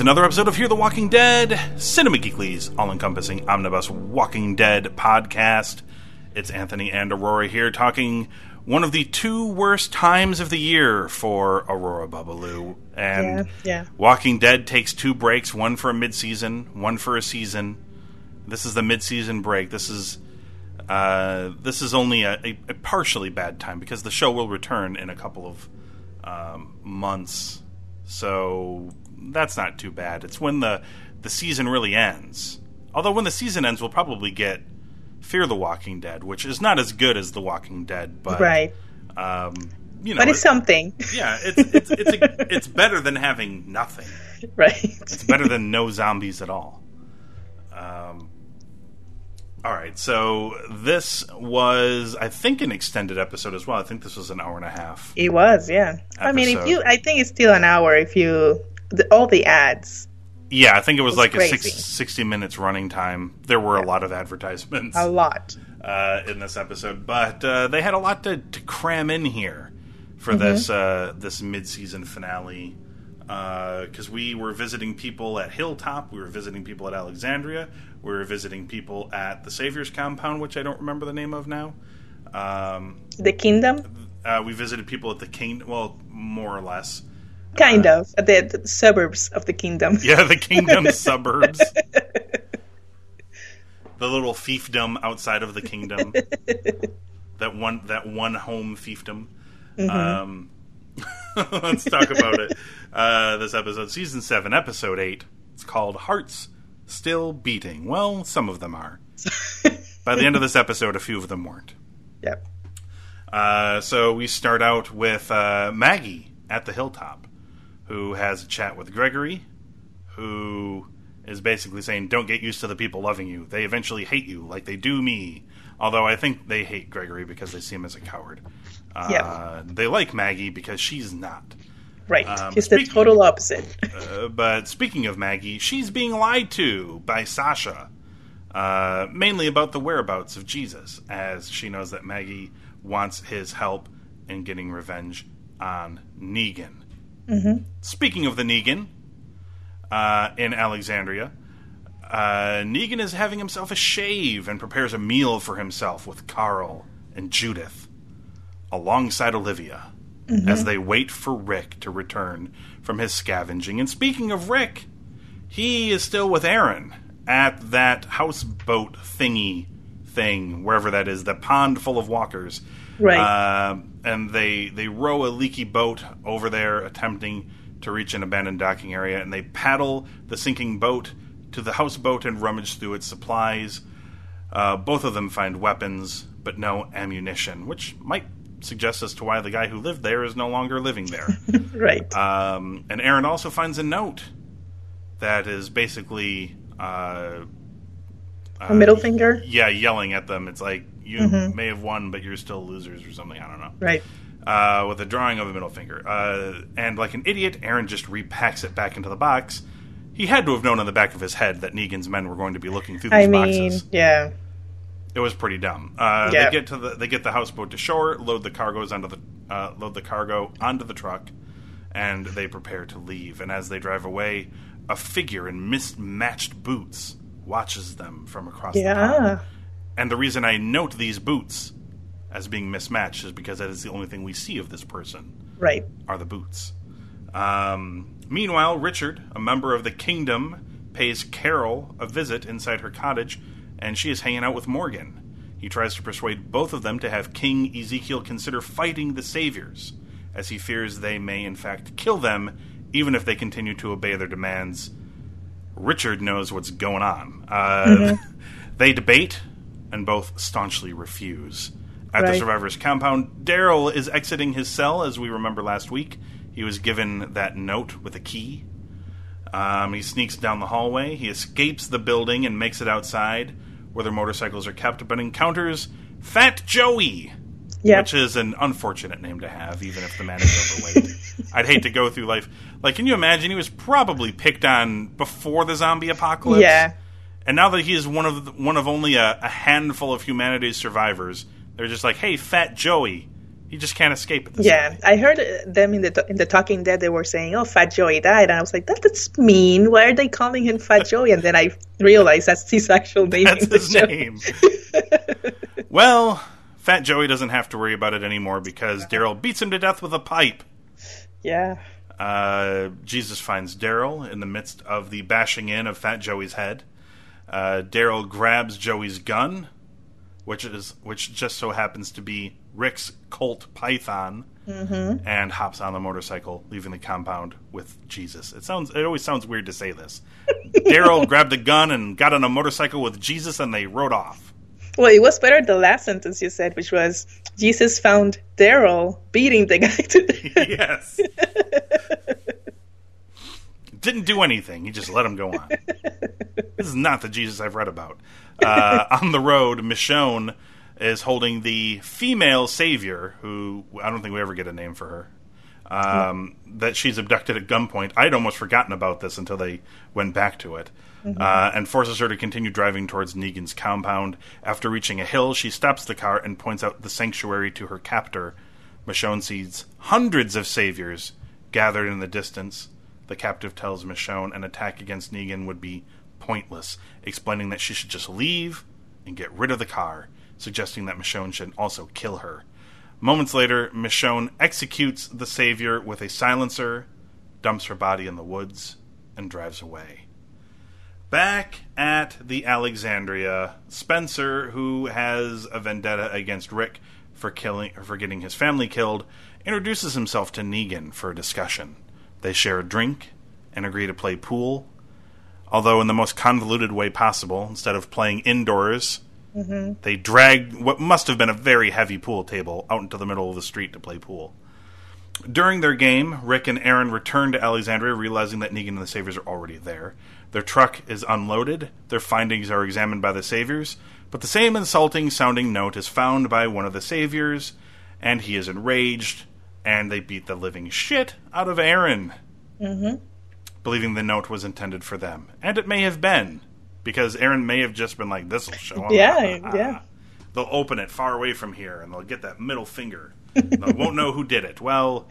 It's another episode of Hear the Walking Dead, Cinema Geekly's all encompassing omnibus Walking Dead podcast. It's Anthony and Aurora here talking one of the two worst times of the year for Aurora Babalu. And Yeah, yeah. Walking Dead takes two breaks, one for a mid season, one for a season. This is the mid season break. This is uh, this is only a, a, a partially bad time because the show will return in a couple of um, months. So that's not too bad. It's when the the season really ends. Although when the season ends, we'll probably get Fear the Walking Dead, which is not as good as The Walking Dead, but right. um, you know, But it's it- something, yeah, it's it's it's, a, it's better than having nothing. right? It's better than no zombies at all. Um, all right, so this was, I think, an extended episode as well. I think this was an hour and a half. It was, yeah. I mean, if you, I think it's still an hour if you, the, all the ads, Yeah, I think it was It's like a six, 60 minutes running time. There were a lot of advertisements a lot. uh, in this episode, but uh, they had a lot to, to cram in here for Mm-hmm. this uh, this mid season finale. Because we were visiting people at Hilltop, we were visiting people at Alexandria, we were visiting people at the Savior's Compound, which I don't remember the name of now. Um, The kingdom, uh, we visited people at the King, well, more or less. Kind of, the, the suburbs of the kingdom. Uh, Yeah, the kingdom suburbs. The little fiefdom outside of the kingdom. that one that one home fiefdom. Um, let's talk about it. Uh, this episode, season seven, episode eight. It's called Hearts Still Beating. Well, some of them are. By the end of this episode, a few of them weren't. Yep. Uh, so we start out with uh, Maggie at the hilltop, who has a chat with Gregory, who is basically saying, "Don't get used to the people loving you. They eventually hate you, like they do me." Although I think they hate Gregory because they see him as a coward. Uh, Yeah. They like Maggie because she's not. Right. Um, it's the total opposite. Uh, but speaking of Maggie, she's being lied to by Sasha, uh, mainly about the whereabouts of Jesus, as she knows that Maggie wants his help in getting revenge on Negan. Speaking of the Negan, uh, in Alexandria, uh, Negan is having himself a shave and prepares a meal for himself with Carl and Judith, alongside Olivia, as they wait for Rick to return from his scavenging. And speaking of Rick, he is still with Aaron at that houseboat thingy thing, wherever that is, the pond full of walkers. Right. Uh, and they they row a leaky boat over there, attempting to reach an abandoned docking area, and they paddle the sinking boat to the houseboat and rummage through its supplies. Uh, both of them find weapons, but no ammunition, which might suggest as to why the guy who lived there is no longer living there. right. Um, and Aaron also finds a note that is basically, uh, a middle finger. yeah, yelling at them. It's like you Mm-hmm. may have won, but you're still losers or something. I don't know. Right. Uh, with a drawing of a middle finger. Uh, and like an idiot, Aaron just repacks it back into the box. He had to have known in the back of his head that Negan's men were going to be looking through these I mean, boxes. yeah. It was pretty dumb. Uh, Yeah. They get to the they get the houseboat to shore, load the cargoes onto the uh, load the cargo onto the truck, and they prepare to leave. And as they drive away, a figure in mismatched boots watches them from across the Yeah. pond. And the reason I note these boots as being mismatched is because that is the only thing we see of this person Right. are the boots. Um, meanwhile, Richard, a member of the kingdom, pays Carol a visit inside her cottage, and she is hanging out with Morgan. He tries to persuade both of them to have King Ezekiel consider fighting the Saviors, as he fears they may in fact kill them, even if they continue to obey their demands. Richard knows what's going on. Uh, They debate, and both staunchly refuse. At the survivors' compound, Daryl is exiting his cell, as we remember last week. He was given that note with a key. Um, he sneaks down the hallway. He escapes the building and makes it outside, where their motorcycles are kept, but encounters Fat Joey, Yep. which is an unfortunate name to have, even if the man is overweight. I'd hate to go through life. Like, can you imagine? He was probably picked on before the zombie apocalypse. Yeah. And now that he is one of the, one of only a, a handful of humanity's survivors, they're just like, "Hey, Fat Joey, he just can't escape at this." Yeah, I heard them in the in the Talking Dead. They were saying, "Oh, Fat Joey died," and I was like, "That- "That's mean. Why are they calling him Fat Joey?" And then I realized that's his actual name. That's his show. name. well, Fat Joey doesn't have to worry about it anymore because Daryl beats him to death with a pipe. Yeah, Uh, Jesus finds Daryl in the midst of the bashing in of Fat Joey's head. Uh, Daryl grabs Joey's gun, which is which just so happens to be Rick's Colt Python, and hops on the motorcycle, leaving the compound with Jesus. It sounds it always sounds weird to say this. Daryl grabbed a gun and got on a motorcycle with Jesus, and they rode off. Well, it was better the last sentence you said, which was Jesus found Daryl beating the guy to death. yes. Didn't do anything. He just let him go on. This is not the Jesus I've read about. Uh, on the road, Michonne is holding the female savior, who I don't think we ever get a name for her. Um, that she's abducted at gunpoint. I'd almost forgotten about this until they went back to it. Uh, and forces her to continue driving towards Negan's compound. After reaching a hill, she stops the car and points out the sanctuary to her captor. Michonne sees hundreds of saviors gathered in the distance. The captive tells Michonne an attack against Negan would be pointless, explaining that she should just leave and get rid of the car, suggesting that Michonne should also kill her. Moments later, Michonne executes the savior with a silencer, dumps her body in the woods, and drives away. Back at the Alexandria, Spencer, who has a vendetta against Rick for killing for getting his family killed, introduces himself to Negan for a discussion. They share a drink and agree to play pool, although in the most convoluted way possible. Instead of playing indoors, mm-hmm. they drag what must have been a very heavy pool table out into the middle of the street to play pool. During their game, Rick and Aaron return to Alexandria, realizing that Negan and the Saviors are already there. Their truck is unloaded, their findings are examined by the Saviors, but the same insulting sounding note is found by one of the Saviors, and he is enraged, and they beat the living shit out of Aaron. Mm-hmm. Believing the note was intended for them. And it may have been, because Aaron may have just been like, this'll show 'em." Yeah, yeah. They'll open it far away from here, and they'll get that middle finger. they won't know who did it. Well,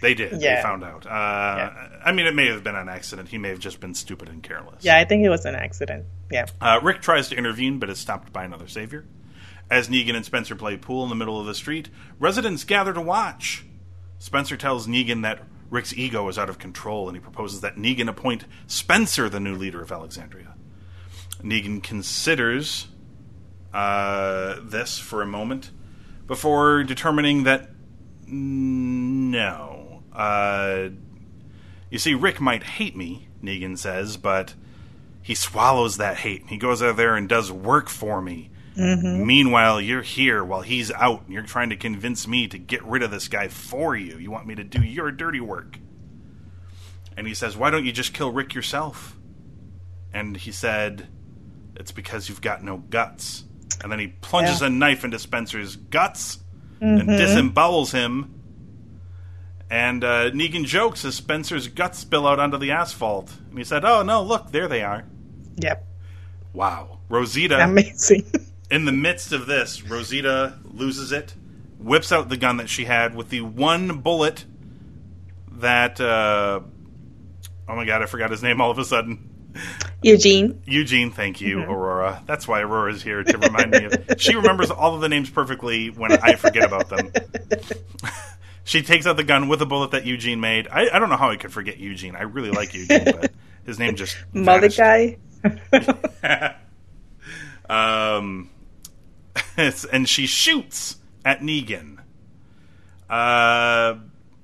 they did. Yeah. They found out. Uh, I mean, it may have been an accident. He may have just been stupid and careless. Yeah, I think it was an accident. Yeah. Uh, Rick tries to intervene, but is stopped by another savior. As Negan and Spencer play pool in the middle of the street, residents gather to watch. Spencer tells Negan that Rick's ego is out of control, and he proposes that Negan appoint Spencer the new leader of Alexandria. Negan considers uh, this for a moment before determining that no. Uh, you see, Rick might hate me, Negan says, but he swallows that hate. He goes out there and does work for me. Meanwhile, you're here while he's out, and you're trying to convince me to get rid of this guy for you. You want me to do your dirty work. And he says, Why don't you just kill Rick yourself? And he said, It's because you've got no guts. And then he plunges Yeah. a knife into Spencer's guts and disembowels him. And uh, Negan jokes as Spencer's guts spill out onto the asphalt. And he said, Oh, no, look, there they are. Yep. Wow. Rosita, Amazing. in the midst of this, Rosita loses it, whips out the gun that she had with the one bullet that. Uh, oh my god, I forgot his name all of a sudden. Eugene. Eugene, thank you, Aurora. That's why Aurora's here to remind me of. She remembers all of the names perfectly when I forget about them. she takes out the gun with a bullet that Eugene made. I, I don't know how I could forget Eugene. I really like Eugene, but his name just. Mordecai. Um, and she shoots at Negan. Uh,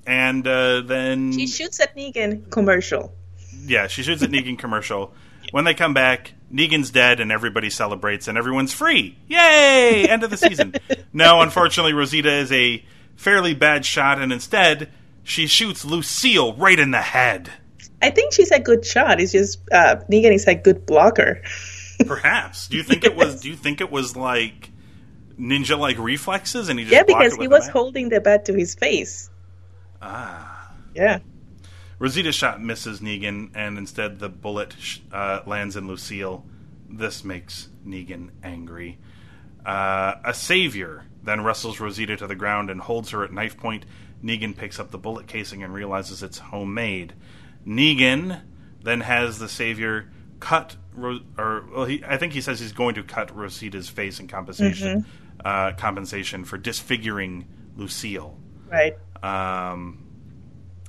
and uh, then She shoots at Negan commercial. yeah, she shoots at Negan commercial. when they come back, Negan's dead and everybody celebrates and everyone's free. Yay! End of the season. no, unfortunately, Rosita is a fairly bad shot, and instead, she shoots Lucille right in the head. I think she's a good shot. It's just uh, Negan is a good blocker. Perhaps. Do you think it was? Do you think it was like ninja like reflexes, and he just yeah, because he was holding the bat to his face. Ah. Yeah. Rosita's shot misses Negan, and instead the bullet sh- uh, lands in Lucille. This makes Negan angry. Uh, a savior then wrestles Rosita to the ground and holds her at knife point. Negan picks up the bullet casing and realizes it's homemade. Negan then has the savior cut, or well, he, I think he says he's going to cut Rosita's face in compensation, uh, compensation for disfiguring Lucille. Right. Um,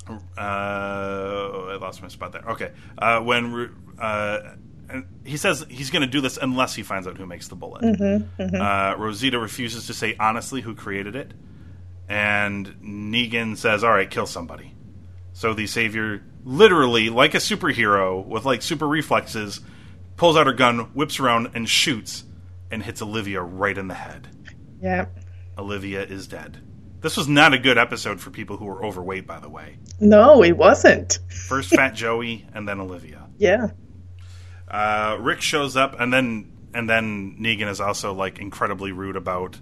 uh, I lost my spot there. Okay, uh, when uh, he says he's going to do this unless he finds out who makes the bullet. Uh, Rosita refuses to say honestly who created it, and Negan says, "All right, kill somebody." So the savior, literally like a superhero with like super reflexes, pulls out her gun, whips around, and shoots, and hits Olivia right in the head. Yeah. Olivia is dead. This was not a good episode for people who were overweight, by the way. No, it wasn't. First Fat Joey, and then Olivia. Yeah. Uh, Rick shows up, and then and then Negan is also like incredibly rude about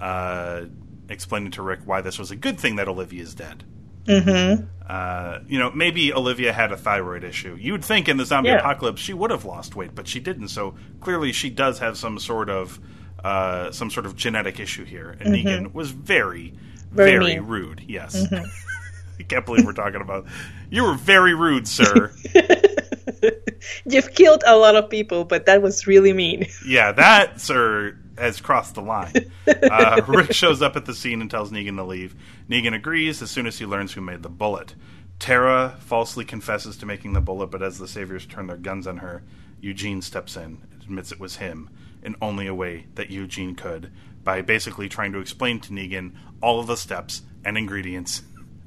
uh, explaining to Rick why this was a good thing that Olivia is dead. Mm-hmm. Uh, you know, maybe Olivia had a thyroid issue. You would think in the zombie Yeah. apocalypse she would have lost weight, but she didn't. So clearly, she does have some sort of uh, some sort of genetic issue here. And Negan was very, Mm-hmm. Very very. Mm-hmm. rude. Yes, I can't believe we're talking about. You were very rude, sir. You've killed a lot of people, but that was really mean. yeah, that sir has crossed the line. Uh, Rick shows up at the scene and tells Negan to leave. Negan agrees as soon as he learns who made the bullet. Tara falsely confesses to making the bullet, but as the saviors turn their guns on her, Eugene steps in and admits it was him in only a way that Eugene could by basically trying to explain to Negan all of the steps and ingredients.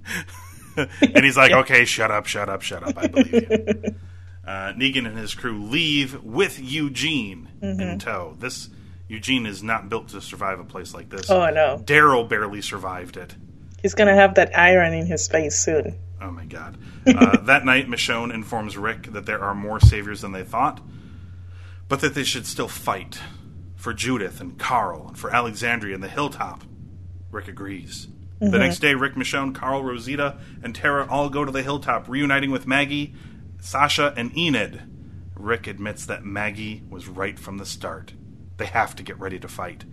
and he's like, okay, shut up, shut up, shut up. I believe you. Uh, Negan and his crew leave with Eugene Mm-hmm. in tow. This Eugene is not built to survive a place like this. Oh no. Daryl barely survived it. He's gonna have that iron in his face soon. Oh my god. Uh, that night, Michonne informs Rick that there are more saviors than they thought, but that they should still fight for Judith and Carl and for Alexandria and the hilltop. Rick agrees. The mm-hmm. next day, Rick, Michonne, Carl, Rosita, and Tara all go to the hilltop, reuniting with Maggie, Sasha, and Enid. Rick admits that Maggie was right from the start. They have to get ready to fight.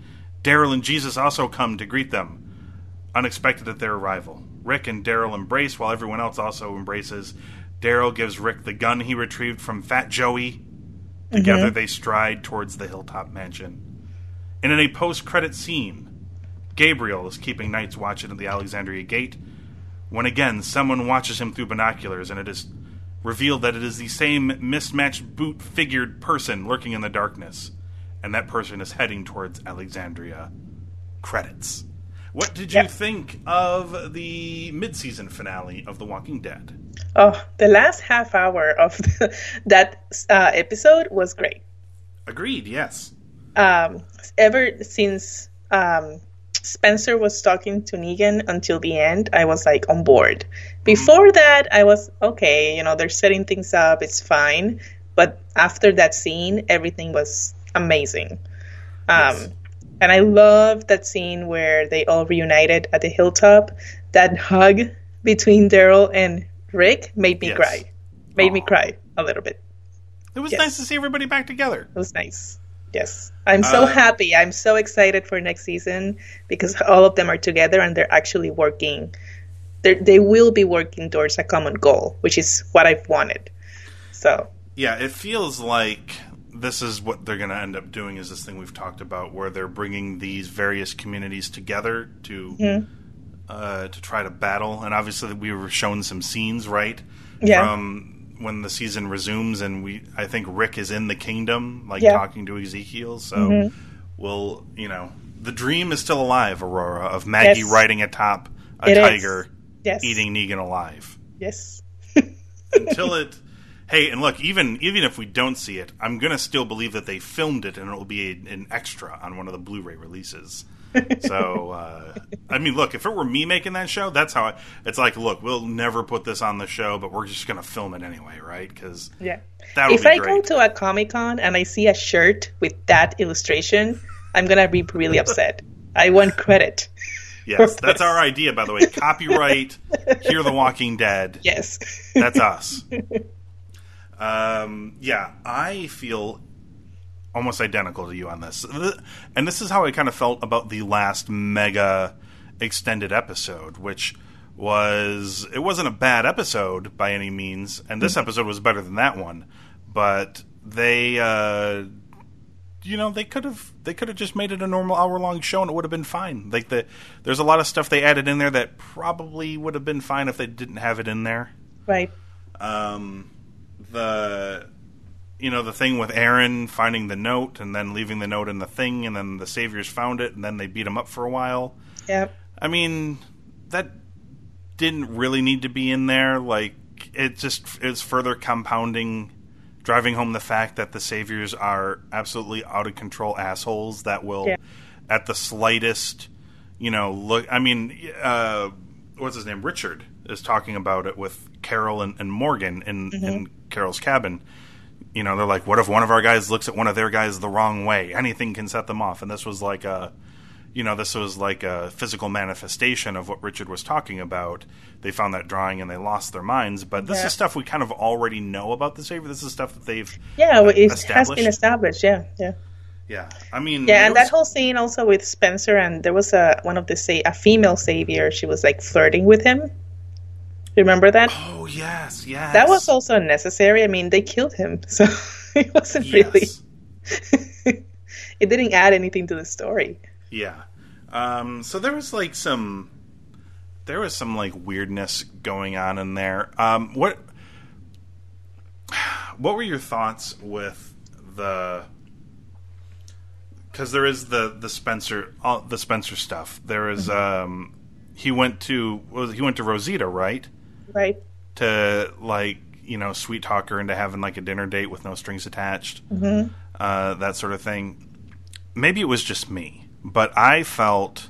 Daryl and Jesus also come to greet them unexpected at their arrival. Rick and Daryl embrace while everyone else also embraces. Daryl gives Rick the gun he retrieved from Fat Joey. Together mm-hmm. they stride towards the hilltop mansion. And in a post credit scene, Gabriel is keeping night's watch at the Alexandria gate when again someone watches him through binoculars and it is revealed that it is the same mismatched boot figured person lurking in the darkness. And that person is heading towards Alexandria. Credits. What did you Yeah. think of the mid-season finale of The Walking Dead? Oh, the last half hour of the, that uh, episode was great. Agreed. Yes. Um, ever since um, Spencer was talking to Negan until the end, I was like on board. Before that, I was okay. You know, they're setting things up; it's fine. But after that scene, everything was amazing. Um, Yes. And I love that scene where they all reunited at the hilltop. That hug between Daryl and Rick made me Yes. cry. Made me cry a little bit. It was Yes. nice to see everybody back together. It was nice. Yes. I'm so Uh, happy. I'm so excited for next season because all of them are together and they're actually working. They're, they will be working towards a common goal, which is what I've wanted. So, Yeah, it feels like this is what they're going to end up doing. Is this thing we've talked about, where they're bringing these various communities together to Mm-hmm. uh, to try to battle, and obviously we were shown some scenes, right? Yeah. From when the season resumes, and we, I think Rick is in the kingdom, like Yeah. Mm-hmm. talking to Ezekiel. So we'll, you know, the dream is still alive, Aurora, of Maggie Yes. riding atop a It tiger, yes. eating Negan alive Yes. until it Hey, and look, even even if we don't see it, I'm gonna still believe that they filmed it and it will be a, an extra on one of the Blu-ray releases. so, uh, I mean, look, if it were me making that show, that's how I, it's like. Look, we'll never put this on the show, but we're just gonna film it anyway, right? Because Yeah. that If be I great. go to a Comic Con and I see a shirt with that illustration, I'm gonna be really upset. I want credit. yes, that's our idea, by the way. Copyright, Hear the Walking Dead. Yes. That's us. um, yeah, I feel almost identical to you on this. And this is how I kind of felt about the last mega extended episode, which was it wasn't a bad episode by any means, and this episode was better than that one, but they uh you know they could have they could have just made it a normal hour long show and it would have been fine. Like the there's a lot of stuff they added in there that probably would have been fine if they didn't have it in there right. um, the you know the thing with Aaron finding the note and then leaving the note in the thing, and then the saviors found it, and then they beat him up for a while. Yeah. I mean, that didn't really need to be in there. Like it just is further compounding, driving home the fact that the saviors are absolutely out of control assholes that will, Yeah. at the slightest, you know, look. I mean, uh, what's his name? Richard is talking about it with Carol and, and Morgan in in Carol's cabin. You know, they're like, "What if one of our guys looks at one of their guys the wrong way? Anything can set them off." And this was like a you know, this was like a physical manifestation of what Richard was talking about. They found that drawing and they lost their minds. But this Yeah. is stuff we kind of already know about the Savior. This is stuff that they've Yeah, uh, it has been established. Yeah, yeah, Yeah, I mean, yeah. And was- that whole scene also with Spencer, and there was a one of the say a female savior. She was like flirting with him. Remember that? Oh yes, yes. That was also unnecessary. I mean, they killed him, so it wasn't really. It didn't add anything to the story. Yeah. Um, so there was like some, there was some like weirdness going on in there. Um, what, what were your thoughts with the? Because there is the the Spencer uh, the Spencer stuff. There is um, he went to was he went to Rosita right Right? to like you know sweet talk her into having like a dinner date with no strings attached, mm-hmm. uh, that sort of thing. Maybe it was just me, but I felt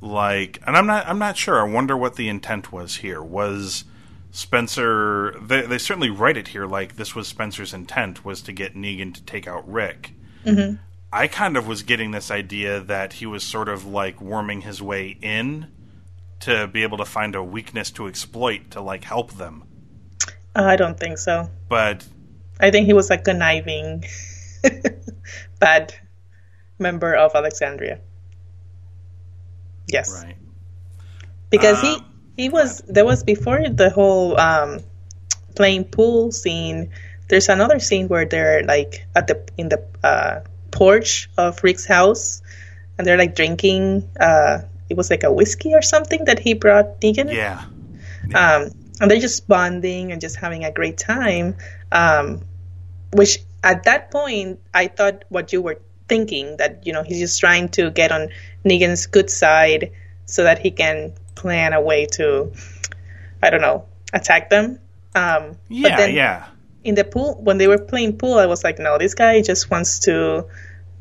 like, and I'm not, I'm not sure. I wonder what the intent was here. Was Spencer? They, they certainly write it here like this was Spencer's intent was to get Negan to take out Rick. Mm-hmm. I kind of was getting this idea that he was sort of like worming his way in to be able to find a weakness to exploit to like help them. Uh, I don't think so. But I think he was a conniving, bad member of Alexandria. Yes. right, because Um, he he was there was before the whole um playing pool scene there's another scene where they're like at the in the uh porch of rick's house and they're like drinking uh it was like a whiskey or something that he brought negan. Yeah, um and they're just bonding and just having a great time um which at that point i thought what you were thinking that you know he's just trying to get on negan's good side so that he can plan a way to i don't know attack them. Um yeah, then yeah. in the pool when they were playing pool i was like no this guy just wants to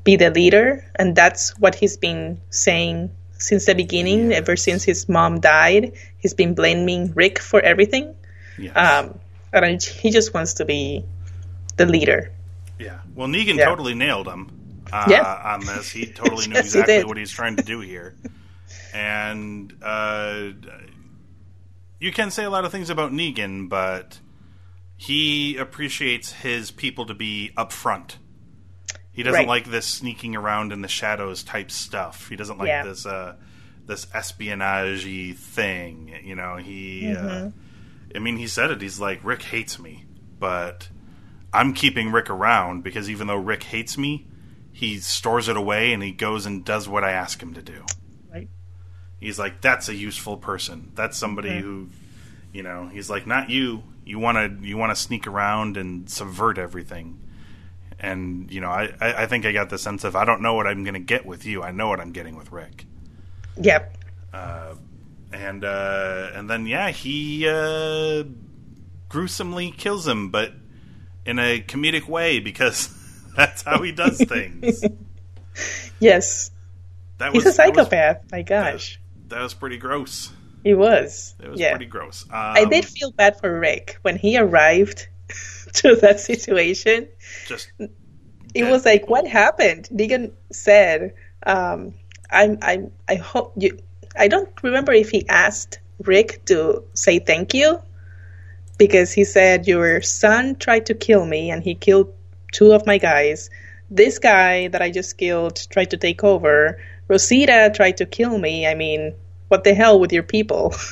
be the leader. And that's what he's been saying since the beginning ever since his mom died he's been blaming rick for everything Yes. um and he just wants to be the leader Yeah. Well, Negan Yeah. totally nailed him uh, Yeah. on this. He totally knew he exactly did. what he's trying to do here. and uh, you can say a lot of things about Negan, but he appreciates his people to be upfront. He doesn't Right. like this sneaking around in the shadows type stuff. He doesn't like Yeah. this uh, this espionage thing. You know, he. Mm-hmm. Uh, I mean, he said it. He's like, Rick hates me, but I'm keeping Rick around because even though Rick hates me, he stores it away and he goes and does what I ask him to do. right He's like, that's a useful person. That's somebody Mm-hmm. who, you know, he's like, not you. You want to you want to sneak around and subvert everything. And you know, I, I think I got the sense of I don't know what I'm going to get with you. I know what I'm getting with Rick. yep and uh, and then yeah, he uh, gruesomely kills him, but in a comedic way because that's how he does things. Yes, That he's was a that was- psychopath. My gosh, That was, pretty gross. he was. It was yeah, pretty gross. Um, I did feel bad for Rick when he arrived to that situation. just it was like what happened? Negan said um i'm i'm i hope you i don't remember if he asked rick to say thank you because he said your son tried to kill me and he killed two of my guys. This guy that i just killed tried to take over. Rosita tried to kill me. I mean what the hell with your people?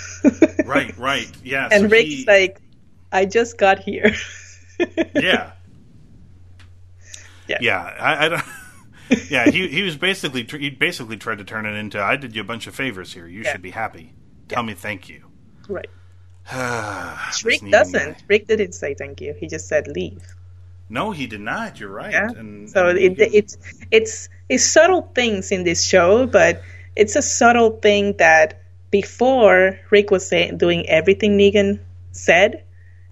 Right, right, yeah. and so rick's he- like i just got here yeah, Yeah. yeah. I, I don't. Yeah, he he was basically he basically tried to turn it into I did you a bunch of favors here. You Yeah. should be happy. Tell me thank you. right rick doesn't rick didn't say thank you he just said leave No, he did not. You're right. Yeah. And, so and it, it's it's it's subtle things in this show, but it's a subtle thing that before Rick was saying doing everything Negan said,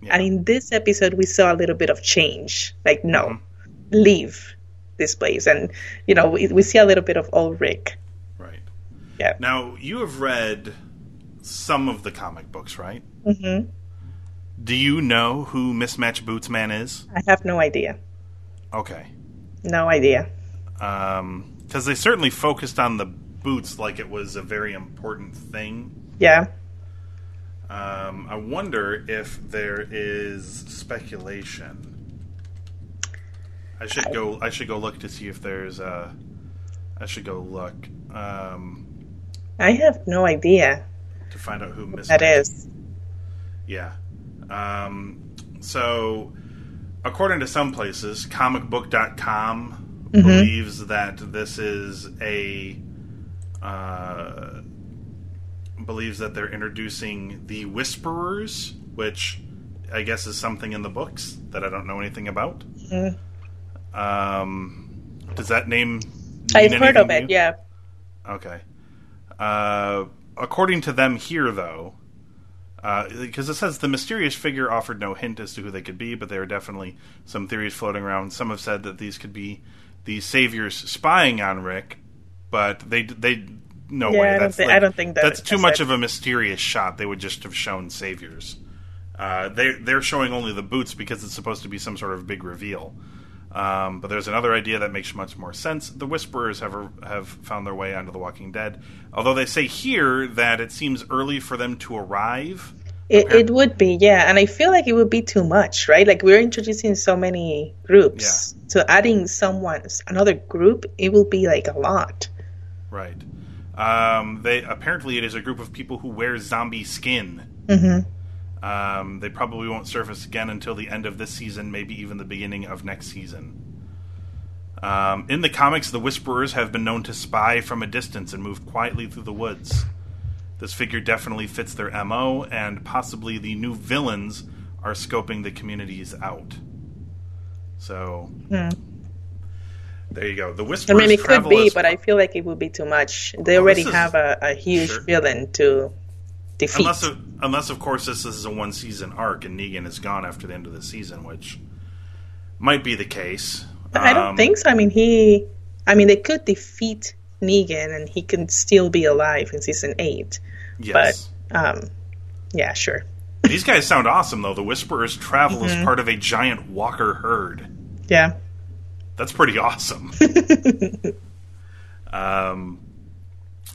Yeah. and in this episode we saw a little bit of change. Like, no, Mhm. leave this place, and you know we, we see a little bit of old Rick. right. Yeah. Now you have read some of the comic books, right? Mm-hmm. Do you know who Mismatch Boots Man is? I have no idea, Okay. no idea. Because they certainly focused on the boots like it was a very important thing. Yeah, Um, I wonder if there is speculation. I should go. I should go look to see if there's. Uh, I should go look um, I have no idea to find out who Mismatch that is. Yeah. Um, so, according to some places, comicbook.com Mm-hmm. believes that this is a. Uh, believes that they're introducing the Whisperers, which I guess is something in the books that I don't know anything about. Mhm. Um, does that name. mean I've heard of it. you? Yeah, Okay. Uh, according to them here, though, because it says the mysterious figure offered no hint as to who they could be, but there are definitely some theories floating around. Some have said that these could be the saviors spying on Rick, but they they no Yeah, way. I don't That's thi- like- I don't think that- that's too much of a mysterious shot. They would just have shown saviors. Uh, they they're showing only the boots because it's supposed to be some sort of big reveal. Um, but there's another idea that makes much more sense. The Whisperers have have found their way onto The Walking Dead, although they say here that it seems early for them to arrive. It, it would be, yeah, and I feel like it would be too much, right? Like we're introducing so many groups, so adding someone, another group, it will be like a lot. Right. Um, they apparently it is a group of people who wear zombie skin. hmm Um, they probably won't surface again until the end of this season, maybe even the beginning of next season. Um, in the comics, the Whisperers have been known to spy from a distance and move quietly through the woods. This figure definitely fits their MO, and possibly the new villains are scoping the communities out. So, there you go. The Whisperers. I mean, it could be, but I feel like it would be too much. They already is- have a, a huge Sure. villain to defeat. Unless, of, unless of course, this is a one season arc and Negan is gone after the end of the season, which might be the case. I don't Um, think so. I mean, he, I mean, they could defeat Negan and he can still be alive in season eight. Yes. Um, yeah, sure. These guys sound awesome, though. The Whisperers travel Mm-hmm. as part of a giant walker herd. Yeah. That's pretty awesome. um,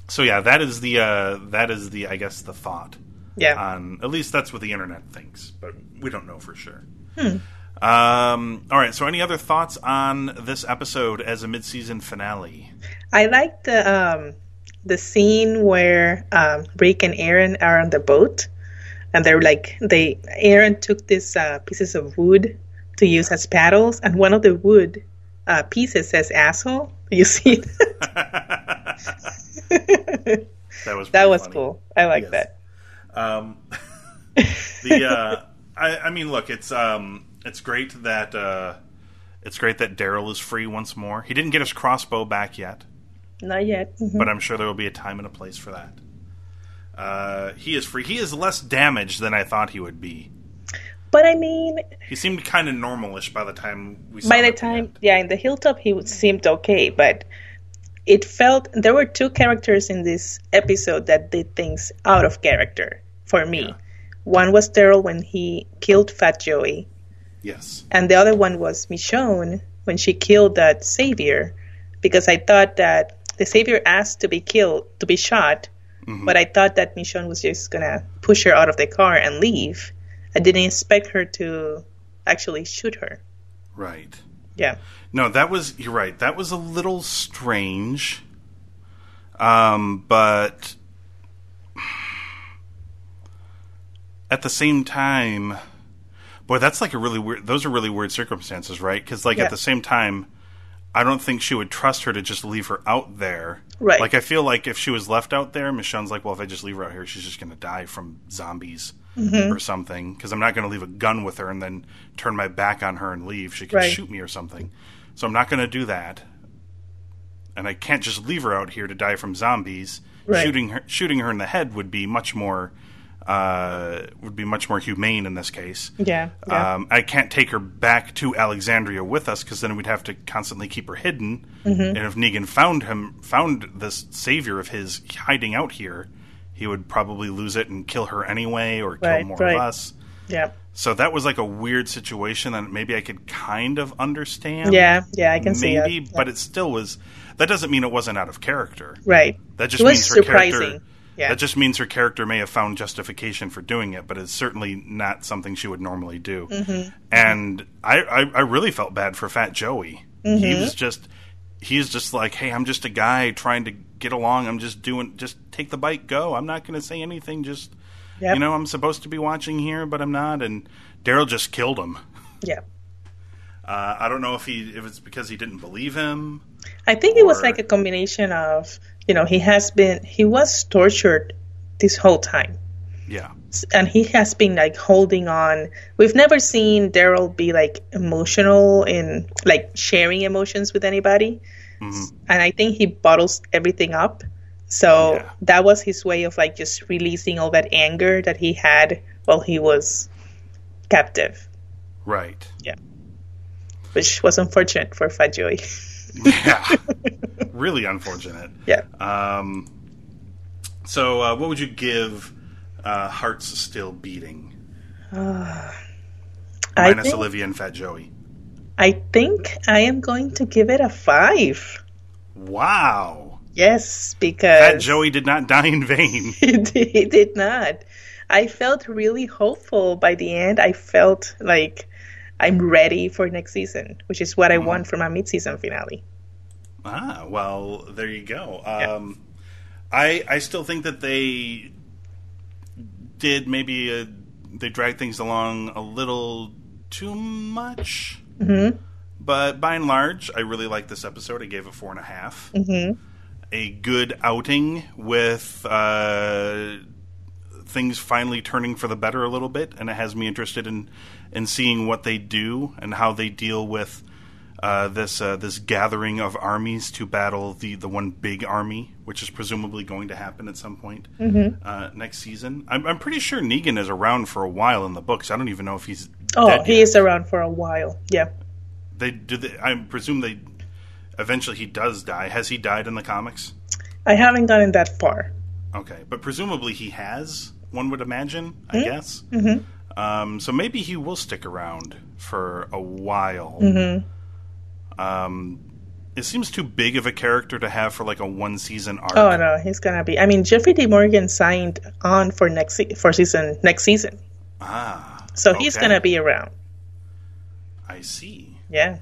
so yeah, that is the uh, that is the I guess the thought. Yeah. On at least that's what the internet thinks, but we don't know for sure. Hmm. Um, all right. So, any other thoughts on this episode as a mid-season finale? I like the um, the scene where um, Rick and Aaron are on the boat, and they're like they Aaron took these uh, pieces of wood to use as paddles, and one of the wood uh, pieces says "asshole." You see that? That was that was funny. cool. I like Yes. that. Um, the uh, I, I mean, look, it's um, it's great that uh, it's great that Daryl is free once more. He didn't get his crossbow back yet, Not yet. Mhm. but I'm sure there will be a time and a place for that. Uh, he is free. He is less damaged than I thought he would be. But I mean, He seemed kind of normalish by the time we saw by the time, end. yeah, in the hilltop, he seemed okay, but it felt there were two characters in this episode that did things out of character for me. Yeah. One was Daryl when he killed Fat Joey, Yes. and the other one was Michonne when she killed that savior, because I thought that the savior asked to be killed, to be shot, mm-hmm. but I thought that Michonne was just gonna push her out of the car and leave. I didn't expect her to actually shoot her. Right. Yeah. No, that was you're right. That was a little strange. Um, but at the same time, boy, that's like a really weird. Those are really weird circumstances, right? Because like Yeah. at the same time, I don't think she would trust her to just leave her out there. Right. Like I feel like if she was left out there, Michonne's like, well, if I just leave her out here, she's just going to die from zombies Mm-hmm. or something. Because I'm not going to leave a gun with her and then turn my back on her and leave. She could Right. shoot me or something. So I'm not going to do that. And I can't just leave her out here to die from zombies. Right. Shooting her, shooting her in the head would be much more, uh, would be much more humane in this case. Yeah. yeah. Um, I can't take her back to Alexandria with us because then we'd have to constantly keep her hidden. Mm-hmm. And if Negan found him, found this savior of his hiding out here, he would probably lose it and kill her anyway, or kill Right, more right. of us. yeah. So that was like a weird situation that maybe I could kind of understand. Yeah, yeah, I can see that. maybe, but it still was. That doesn't mean it wasn't out of character. Right. That just means her surprising. character. Yeah. That just means her character may have found justification for doing it, but it's certainly not something she would normally do. Mm-hmm. And I, I, I really felt bad for Fat Joey. Mm-hmm. He was just, he's just like, hey, I'm just a guy trying to get along. I'm just doing, just take the bike, go. I'm not going to say anything. Just, Yep. you know, I'm supposed to be watching here, but I'm not. And Daryl just killed him. Yeah. Uh, I don't know if he, if it's because he didn't believe him. I think it was like a combination of, you know, he has been, he was tortured this whole time. Yeah. And he has been like holding on. We've never seen Daryl be like emotional in like sharing emotions with anybody. Mm-hmm. And I think he bottles everything up. So Yeah. that was his way of like just releasing all that anger that he had while he was captive, Right. Yeah. Which was unfortunate for Fat Joey. Yeah. really unfortunate. yeah. Um, so, uh, what would you give uh, Hearts Still Beating? I Minus think, Olivia and Fat Joey. I think I am going to give it a five. Wow. Yes, because Fat Joey did not die in vain. he did, not. I felt really hopeful by the end. I felt like I'm ready for next season, which is what I want from a mid-season finale. ah, well, there you go. Um, I I still think that they did maybe uh they dragged things along a little too much. Mm-hmm. But by and large, I really liked this episode. I gave it four and a half. Mm-hmm. A good outing with uh, things finally turning for the better a little bit, and it has me interested in in seeing what they do and how they deal with uh, this uh, this gathering of armies to battle the the one big army, which is presumably going to happen at some point uh, next season. I'm, I'm pretty sure Negan is around for a while in the books. I don't even know if he's Oh, he yet. is around for a while. Yeah. They do. They, I presume they eventually he does die. Has he died in the comics? I haven't gotten that far. Okay, but presumably he has. One would imagine, I guess. Mm-hmm. Um, so maybe he will stick around for a while. Um, it seems too big of a character to have for like a one season arc. Oh no, he's gonna be. I mean, Jeffrey D. Morgan signed on for next se- for season next season, Ah, so he's gonna be around. I see. Yeah.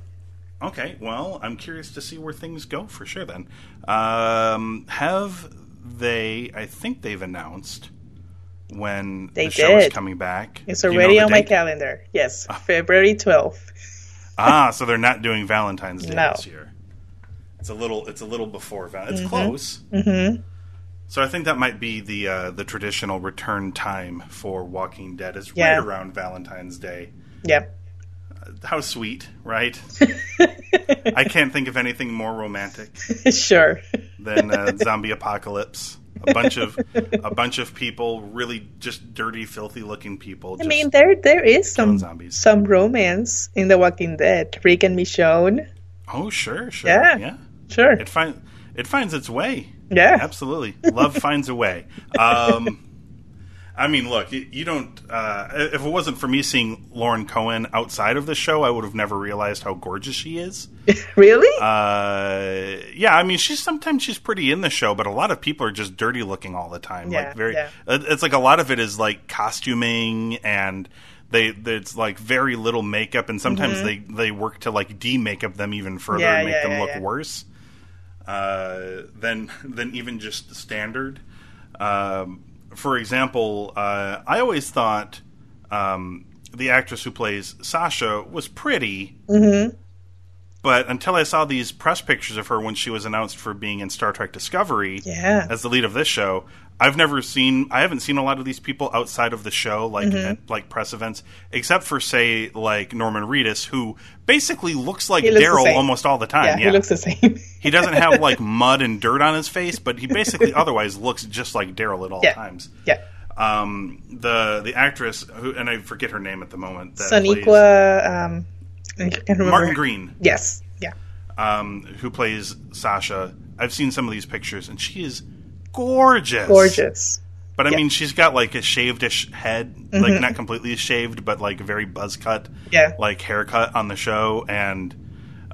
Okay, well, I'm curious to see where things go for sure. Then, um, have they? I think they've announced when They the show is coming back. It's Do you know already on my calendar. Yes, February 12th. Ah, so they're not doing Valentine's Day No. this year. It's a little. It's a little before Val. Mm-hmm. It's close. Mm-hmm. So I think that might be the uh, the traditional return time for Walking Dead. Is Yeah. right around Valentine's Day. Yeah. How sweet, right? I can't think of anything more romantic sure. than uh, zombie apocalypse. A bunch of a bunch of people, really just dirty, filthy looking people. I mean, there there is some zombies. some romance in The Walking Dead. Rick and Michonne. oh sure, sure, Yeah. yeah. Sure. It finds it finds its way. Yeah. absolutely. Love finds a way. Um, I mean, look, you, you don't. Uh, if it wasn't for me seeing Lauren Cohan outside of the show, I would have never realized how gorgeous she is. really? Uh, yeah, I mean, she's sometimes she's pretty in the show, but a lot of people are just dirty looking all the time. Yeah, like very, yeah. it's like a lot of it is like costuming and. They, it's like very little makeup, and sometimes they, they work to like de-makeup them even further Mm-hmm. Yeah, and make yeah, them yeah, look worse uh, than than even just standard. Um, for example, uh, I always thought um, the actress who plays Sasha was pretty, Mm-hmm. But until I saw these press pictures of her when she was announced for being in Star Trek Discovery Yeah. as the lead of this show, I've never seen. I haven't seen a lot of these people outside of the show, like Mm-hmm. at like press events, except for say like Norman Reedus, who basically looks like looks Daryl almost all the time. yeah, he looks the same. He doesn't have like mud and dirt on his face, but he basically otherwise looks just like Daryl at all Yeah. times. yeah. Um, the the actress who and I forget her name at the moment. That plays Sonequa. Um, I can't remember. Martin Green, Yes. Yeah. um, who plays Sasha. I've seen some of these pictures, and she is gorgeous. Gorgeous. But I Yeah. mean, she's got like a shavedish head, like not completely shaved, but like very buzz cut, Yeah. like haircut on the show, and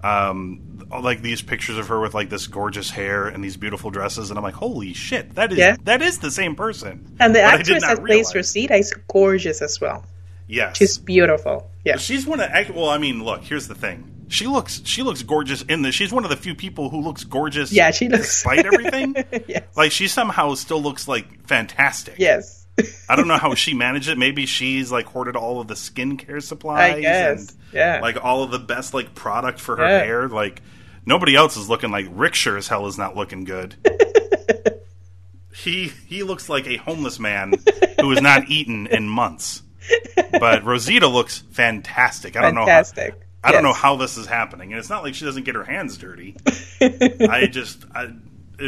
um, like these pictures of her with like this gorgeous hair and these beautiful dresses, and I'm like, holy shit, that is Yeah. that is the same person. And the But actress that plays. Rosita is gorgeous as well. yes, She's beautiful. Yeah. she's one of well, I mean, look, here's the thing. She looks she looks gorgeous in this. She's one of the few people who looks gorgeous. Yeah, she looks- despite everything. yes. Like she somehow still looks like fantastic. Yes. I don't know how she managed it. Maybe she's like hoarded all of the skincare supplies. I guess. And, Yeah. Like all of the best like product for her Yeah. hair. Like nobody else is looking like Rick sure as hell is not looking good. he he looks like a homeless man who has not eaten in months. But Rosita looks fantastic. I don't know. Fantastic. How, I don't know how this is happening, and it's not like she doesn't get her hands dirty. I just, I,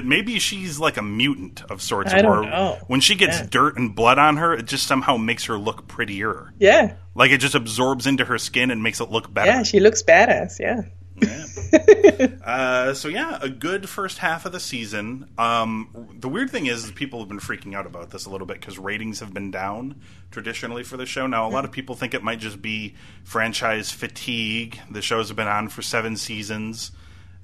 maybe she's like a mutant of sorts. I don't or know. When she gets Yeah. dirt and blood on her, it just somehow makes her look prettier. Yeah. Like it just absorbs into her skin and makes it look better. Yeah, she looks badass. Yeah. Yeah. uh, so yeah, a good first half of the season. Um, the weird thing is, people have been freaking out about this a little bit because ratings have been down traditionally for the show. Now, a lot of people think it might just be franchise fatigue. The shows have been on for seven seasons,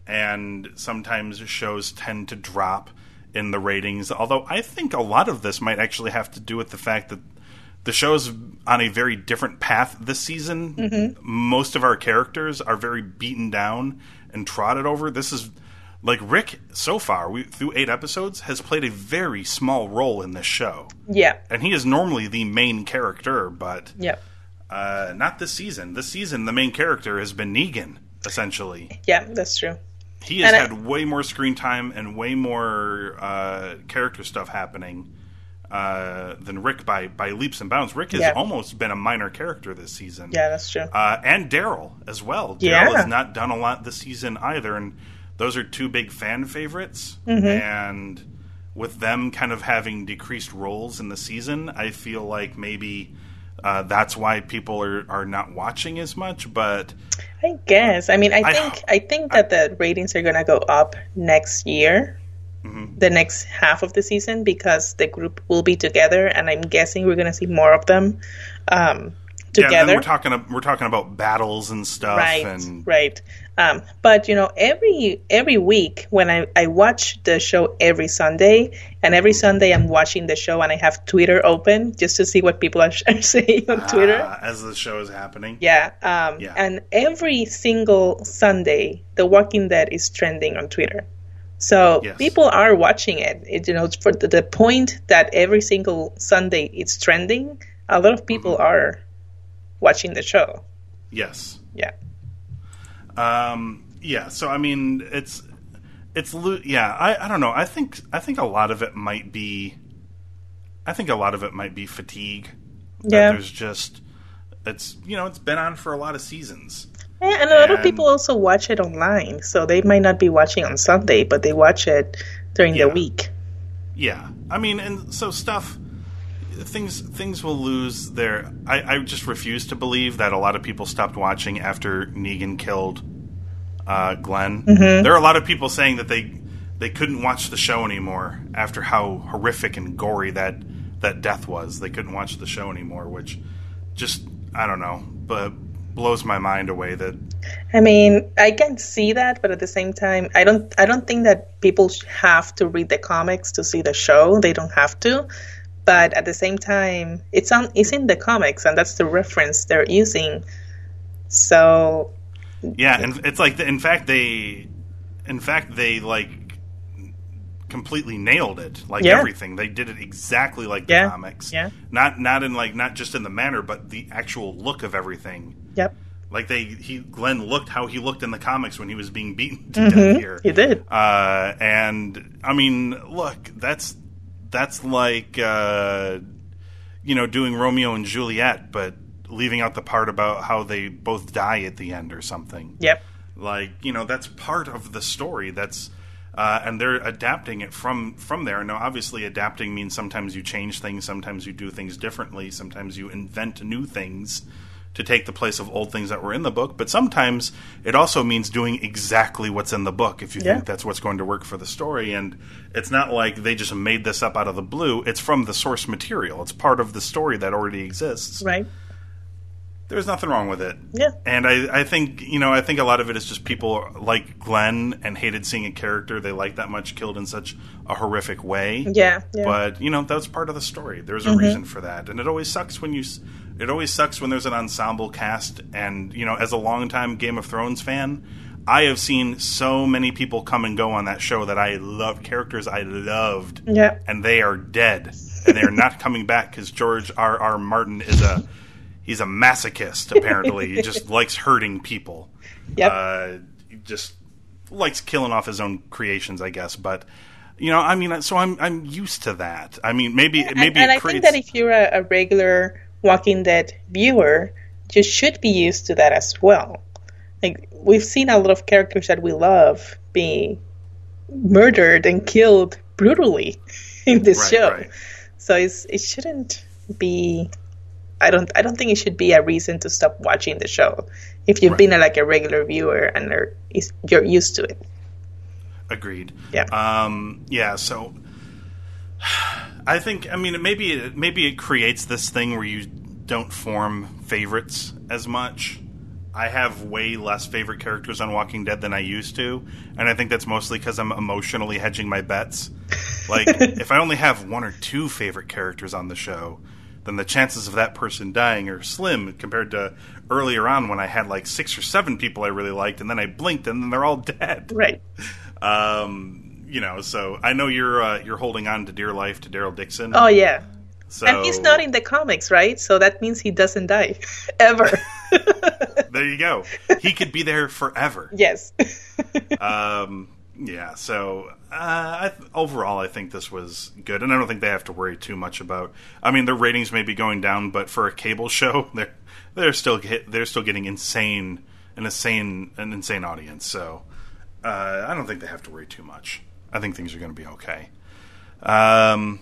and sometimes shows tend to drop in the ratings. Although I think a lot of this might actually have to do with the fact that the show is on a very different path this season. Most of our characters are very beaten down and trotted over. This is like Rick so far, we, through eight episodes, has played a very small role in this show. Yeah. And he is normally the main character, but Yeah. uh, not this season. This season, the main character has been Negan, essentially. Yeah, that's true. He has And I- had way more screen time and way more uh, character stuff happening uh, than Rick by, by leaps and bounds. Rick has Yeah. almost been a minor character this season. Yeah, that's true. Uh, and Daryl as well. Daryl Yeah. has not done a lot this season either, and those are two big fan favorites. Mm-hmm. And with them kind of having decreased roles in the season, I feel like maybe uh, that's why people are, are not watching as much. But I guess. I mean, I I- think I think that the ratings are gonna go up next year, Mm-hmm. the next half of the season, because the group will be together, and I'm guessing we're gonna see more of them um, yeah, then together. we're talking we're talking about battles and stuff, right, and right. Um, but you know, every every week when I I watch the show every Sunday, and every Sunday I'm watching the show, and I have Twitter open just to see what people are, are saying on Twitter. uh, as the show is happening. Yeah, um, Yeah. and every single Sunday, The Walking Dead is trending on Twitter. So Yes. people are watching it. it. You know, for the, the point that every single Sunday it's trending, a lot of people Mm-hmm. are watching the show. Yes. Yeah, Um, yeah. So I mean, it's it's yeah. I, I don't know. I think I think a lot of it might be. I think a lot of it might be fatigue. Yeah. There's just it's you know it's been on for a lot of seasons. Yeah, and a lot of people also watch it online, so they might not be watching on Sunday, but they watch it during Yeah. the week. Yeah, I mean, and so stuff things things will lose their. I, I just refuse to believe that a lot of people stopped watching after Negan killed uh, Glenn. Mm-hmm. There are a lot of people saying that they they couldn't watch the show anymore after how horrific and gory that that death was. They couldn't watch the show anymore, which just I don't know, but blows my mind away that I mean, I can see that, but at the same time, I don't. I don't think that people have to read the comics to see the show. They don't have to. But at the same time, it's on. It's in the comics, and that's the reference they're using. So Yeah, and it's like in fact they, in fact they like completely nailed it. Like Yeah. everything, they did it exactly like the Yeah, comics. yeah. Not not in like not just in the manner, but the actual look of everything. Yep, Like they he Glenn looked how he looked in the comics when he was being beaten to death here. Mm-hmm. he did. Uh, and I mean, look, that's that's like uh, you know doing Romeo and Juliet, but leaving out the part about how they both die at the end or something. Yep. Like you know, that's part of the story. That's uh, and they're adapting it from from there. Now, obviously, adapting means sometimes you change things, sometimes you do things differently, sometimes you invent new things to take the place of old things that were in the book. But sometimes it also means doing exactly what's in the book if you Yeah. think that's what's going to work for the story. And it's not like they just made this up out of the blue. It's from the source material. It's part of the story that already exists. Right. There's nothing wrong with it. Yeah. And I, I think you know I think a lot of it is just people like Glenn and hated seeing a character they liked that much killed in such a horrific way. Yeah. Yeah. But you know that's part of the story. There's a mm-hmm. reason for that, and it always sucks when you. It always sucks when there's an ensemble cast, and you know, as a longtime Game of Thrones fan, I have seen so many people come and go on that show that I love characters I loved, Yeah. and they are dead, and they are not coming back because George R. R. Martin is a he's a masochist. Apparently, he just likes hurting people. Yep. Uh, he just likes killing off his own creations, I guess. But you know, I mean, so I'm I'm used to that. I mean, maybe maybe and, and I creates. think that if you're a, a regular Walking Dead viewer, you should be used to that as well. Like we've seen a lot of characters that we love being murdered and killed brutally in this Right, show. right. So it's it shouldn't be. I don't. I don't think it should be a reason to stop watching the show if you've Right. been a, like a regular viewer and are, is, you're used to it. Agreed. Yeah. Um, yeah. So I think I mean maybe it, maybe it creates this thing where you don't form favorites as much. I have way less favorite characters on Walking Dead than I used to, and I think that's mostly because I'm emotionally hedging my bets. Like if I only have one or two favorite characters on the show, then the chances of that person dying are slim compared to earlier on when I had like six or seven people I really liked, and then I blinked and then they're all dead. Right. Um, you know, so I know you're uh, you're holding on to dear life to Daryl Dixon. Oh yeah. so And he's not in the comics, right? So that means he doesn't die ever. there you go. He could be there forever. yes. Um, yeah. So uh, I, overall, I think this was good, and I don't think they have to worry too much about. I mean, their ratings may be going down, but for a cable show, they're they're still they're still getting insane an insane an insane audience. So uh, I don't think they have to worry too much. I think things are going to be okay. Um,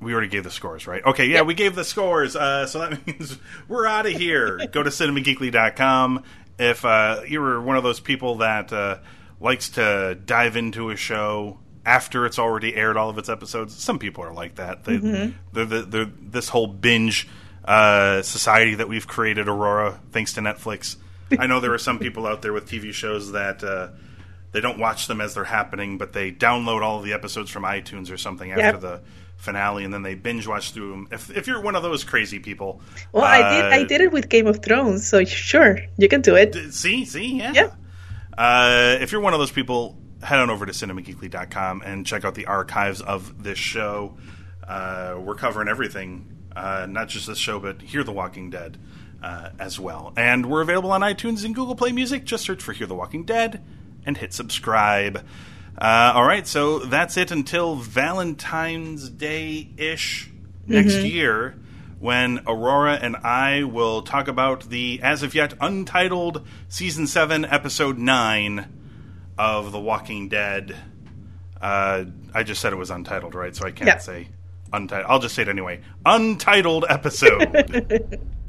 we already gave the scores, right? Okay, yeah, we gave the scores. Uh, so that means we're out of here. Go to cinemageekly.com. If uh, you were one of those people that uh, likes to dive into a show after it's already aired all of its episodes, some people are like that. They, they're, the they're this whole binge uh, society that we've created, Aurora, thanks to Netflix. I know there are some people out there with TV shows that uh, they don't watch them as they're happening, but they download all of the episodes from iTunes or something after the finale, and then they binge watch through them. If, if you're one of those crazy people, Well, I did. I uh, did it with Game of Thrones, so sure, you can do it. See, see, yeah. Yeah. Uh, if you're one of those people, head on over to cinemageekly.com and check out the archives of this show. Uh, we're covering everything, uh, not just this show, but Hear the Walking Dead uh, as well. And we're available on iTunes and Google Play Music. Just search for Hear the Walking Dead and hit subscribe. Uh, all right, so that's it until Valentine's Day ish next year when Aurora and I will talk about the as of yet untitled season 7 episode 9 of The Walking Dead Uh, I just said it was untitled, right? So I can't Yeah. say untitled. I'll just say it anyway. Untitled episode.